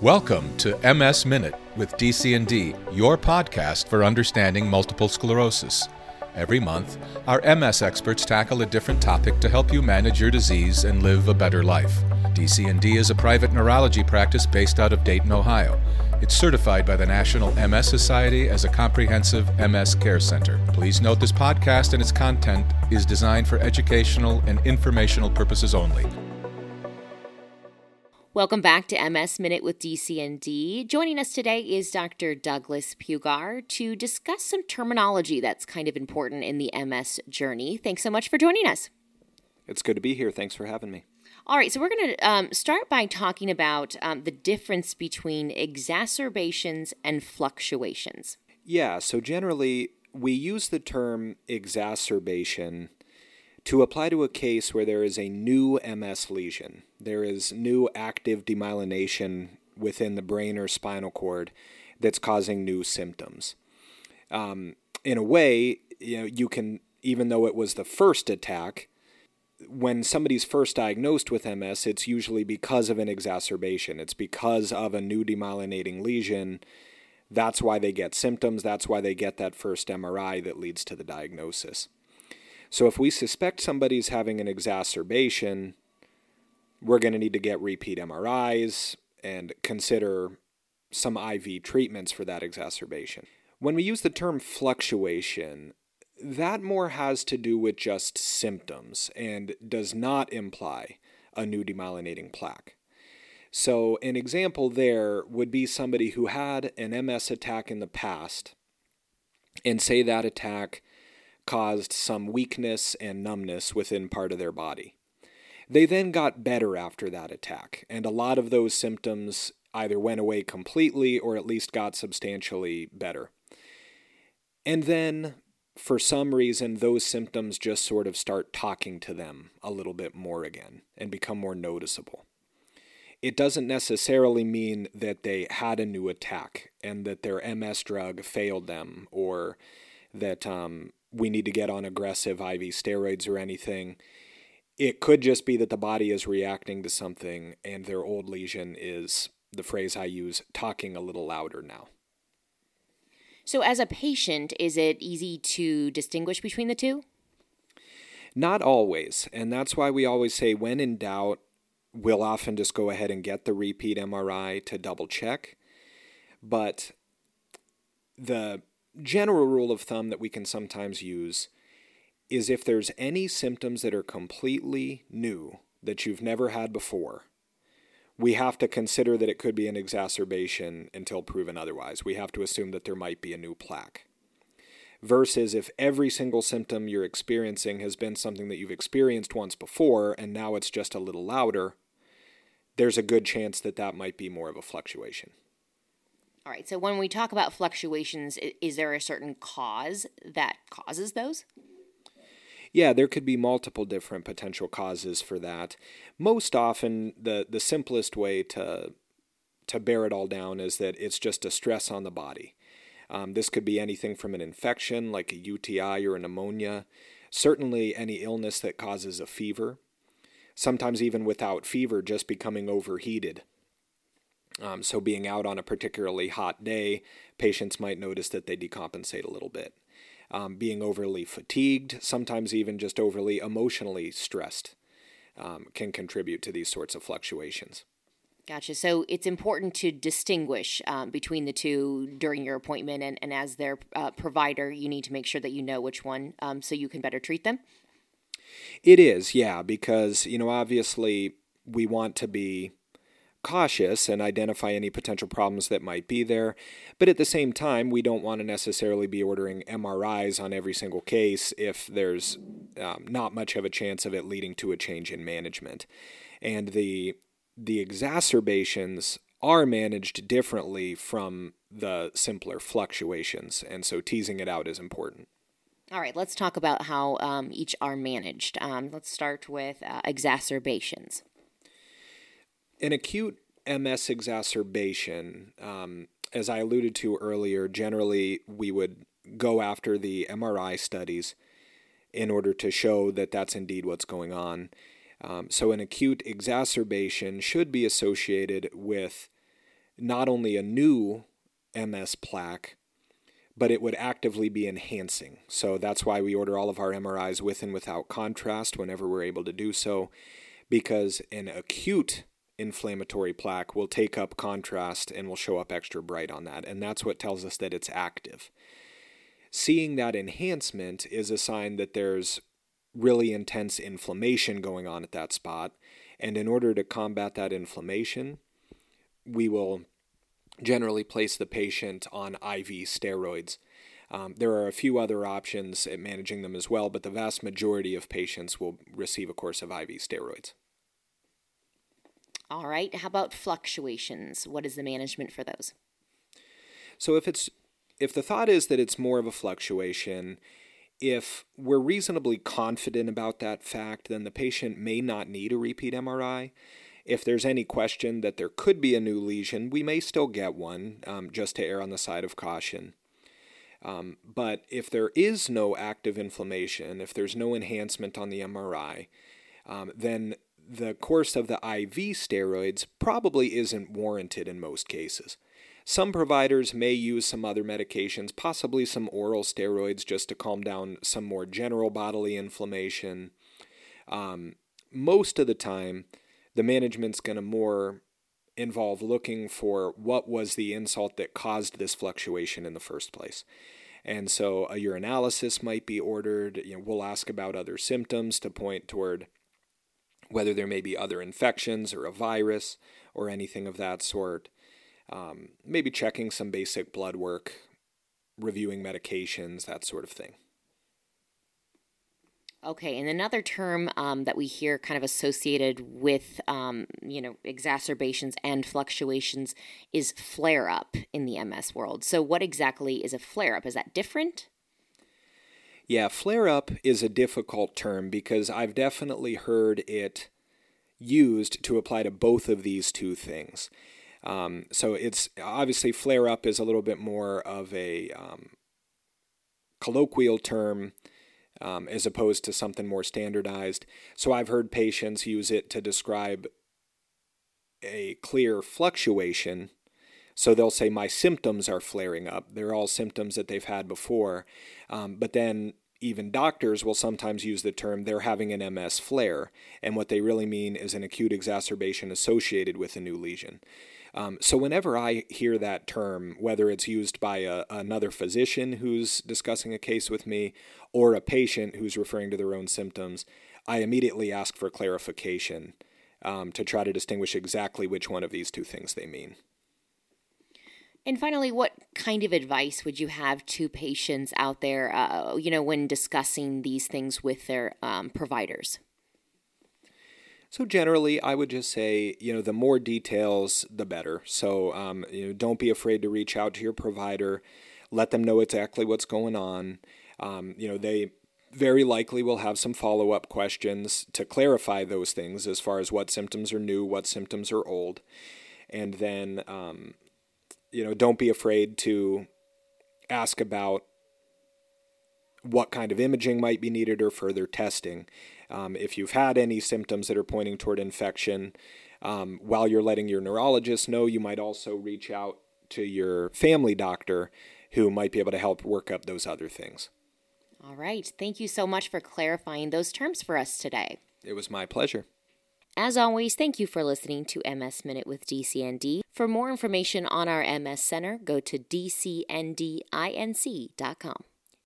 Welcome to MS Minute with DCND, your podcast for understanding multiple sclerosis. Every month, our MS experts tackle a different topic to help you manage your disease and live a better life. DCND is a private neurology practice based out of Dayton, Ohio. It's certified by the National MS Society as a comprehensive MS care center. Please note this podcast and its content is designed for educational and informational purposes only. Welcome back to MS Minute with DCND. Joining us today is Dr. Douglas Pugar to discuss some terminology that's kind of important in the MS journey. Thanks so much for joining us. It's good to be here. Thanks for having me. All right, so we're going to um, start by talking about um, the difference between exacerbations and fluctuations. Yeah, so generally we use the term exacerbation to apply to a case where there is a new MS lesion. There is new active demyelination within the brain or spinal cord that's causing new symptoms. Um, in a way, you know, you can, even though it was the first attack, when somebody's first diagnosed with MS, it's usually because of an exacerbation. It's because of a new demyelinating lesion. That's why they get symptoms. That's why they get that first MRI that leads to the diagnosis. So if we suspect somebody's having an exacerbation, we're going to need to get repeat MRIs and consider some IV treatments for that exacerbation. When we use the term fluctuation, that more has to do with just symptoms and does not imply a new demyelinating plaque. So, an example there would be somebody who had an MS attack in the past, and say that attack caused some weakness and numbness within part of their body. They then got better after that attack, and a lot of those symptoms either went away completely or at least got substantially better. And then, for some reason, those symptoms just sort of start talking to them a little bit more again and become more noticeable. It doesn't necessarily mean that they had a new attack and that their MS drug failed them or that um, we need to get on aggressive IV steroids or anything. It could just be that the body is reacting to something and their old lesion is the phrase I use talking a little louder now. So, as a patient, is it easy to distinguish between the two? Not always. And that's why we always say when in doubt, we'll often just go ahead and get the repeat MRI to double check. But the general rule of thumb that we can sometimes use is if there's any symptoms that are completely new that you've never had before, we have to consider that it could be an exacerbation until proven otherwise. We have to assume that there might be a new plaque. Versus if every single symptom you're experiencing has been something that you've experienced once before and now it's just a little louder, there's a good chance that that might be more of a fluctuation. All right. So when we talk about fluctuations, is there a certain cause that causes those? Yeah, there could be multiple different potential causes for that. Most often, the the simplest way to to bear it all down is that it's just a stress on the body. Um, this could be anything from an infection like a UTI or a pneumonia, certainly any illness that causes a fever, sometimes even without fever, just becoming overheated um, so, being out on a particularly hot day, patients might notice that they decompensate a little bit. Um, being overly fatigued, sometimes even just overly emotionally stressed, um, can contribute to these sorts of fluctuations. Gotcha. So it's important to distinguish um, between the two during your appointment, and, and as their uh, provider, you need to make sure that you know which one um, so you can better treat them. It is, yeah, because, you know, obviously we want to be cautious and identify any potential problems that might be there. But at the same time, we don't want to necessarily be ordering MRIs on every single case if there's um, not much of a chance of it leading to a change in management. And the the exacerbations are managed differently from the simpler fluctuations, and so teasing it out is important. All right, let's talk about how um, each are managed. Um, let's start with uh, exacerbations. An acute MS exacerbation, um, as I alluded to earlier, generally we would go after the MRI studies in order to show that that's indeed what's going on. Um, so, an acute exacerbation should be associated with not only a new MS plaque, but it would actively be enhancing. So that's why we order all of our MRIs with and without contrast whenever we're able to do so, because an acute inflammatory plaque will take up contrast and will show up extra bright on that. And that's what tells us that it's active. Seeing that enhancement is a sign that there's really intense inflammation going on at that spot. And in order to combat that inflammation, we will generally place the patient on IV steroids. Um, there are a few other options at managing them as well, but the vast majority of patients will receive a course of IV steroids. All right. How about fluctuations? What is the management for those? So if it's if the thought is that it's more of a fluctuation, if we're reasonably confident about that fact, then the patient may not need a repeat MRI. If there's any question that there could be a new lesion, we may still get one um, just to err on the side of caution. Um, but if there is no active inflammation, if there's no enhancement on the MRI, um, then the course of the IV steroids probably isn't warranted in most cases. Some providers may use some other medications, possibly some oral steroids, just to calm down some more general bodily inflammation. Um, most of the time, the management's going to more involve looking for what was the insult that caused this fluctuation in the first place. And so a urinalysis might be ordered. You know, we'll ask about other symptoms to point toward whether there may be other infections or a virus or anything of that sort. Um, maybe checking some basic blood work, reviewing medications, that sort of thing. Okay, and another term um, that we hear kind of associated with, um, you know, exacerbations and fluctuations is flare up in the MS world. So, what exactly is a flare up? Is that different? Yeah, flare up is a difficult term because I've definitely heard it used to apply to both of these two things. Um, so it's obviously flare up is a little bit more of a um, colloquial term um, as opposed to something more standardized. So I've heard patients use it to describe a clear fluctuation. So they'll say, My symptoms are flaring up. They're all symptoms that they've had before. Um, but then even doctors will sometimes use the term they're having an MS flare. And what they really mean is an acute exacerbation associated with a new lesion. Um, so whenever I hear that term, whether it's used by a, another physician who's discussing a case with me or a patient who's referring to their own symptoms, I immediately ask for clarification um, to try to distinguish exactly which one of these two things they mean. And finally, what kind of advice would you have to patients out there, uh, you know, when discussing these things with their um, providers? So generally, I would just say, you know, the more details, the better. So, um, you know, don't be afraid to reach out to your provider. Let them know exactly what's going on. Um, you know, they very likely will have some follow up questions to clarify those things as far as what symptoms are new, what symptoms are old. And then, um, you know, don't be afraid to ask about what kind of imaging might be needed or further testing. Um, if you've had any symptoms that are pointing toward infection, um, while you're letting your neurologist know, you might also reach out to your family doctor who might be able to help work up those other things. All right. Thank you so much for clarifying those terms for us today. It was my pleasure. As always, thank you for listening to MS Minute with DCND. For more information on our MS Center, go to dcndinc.com.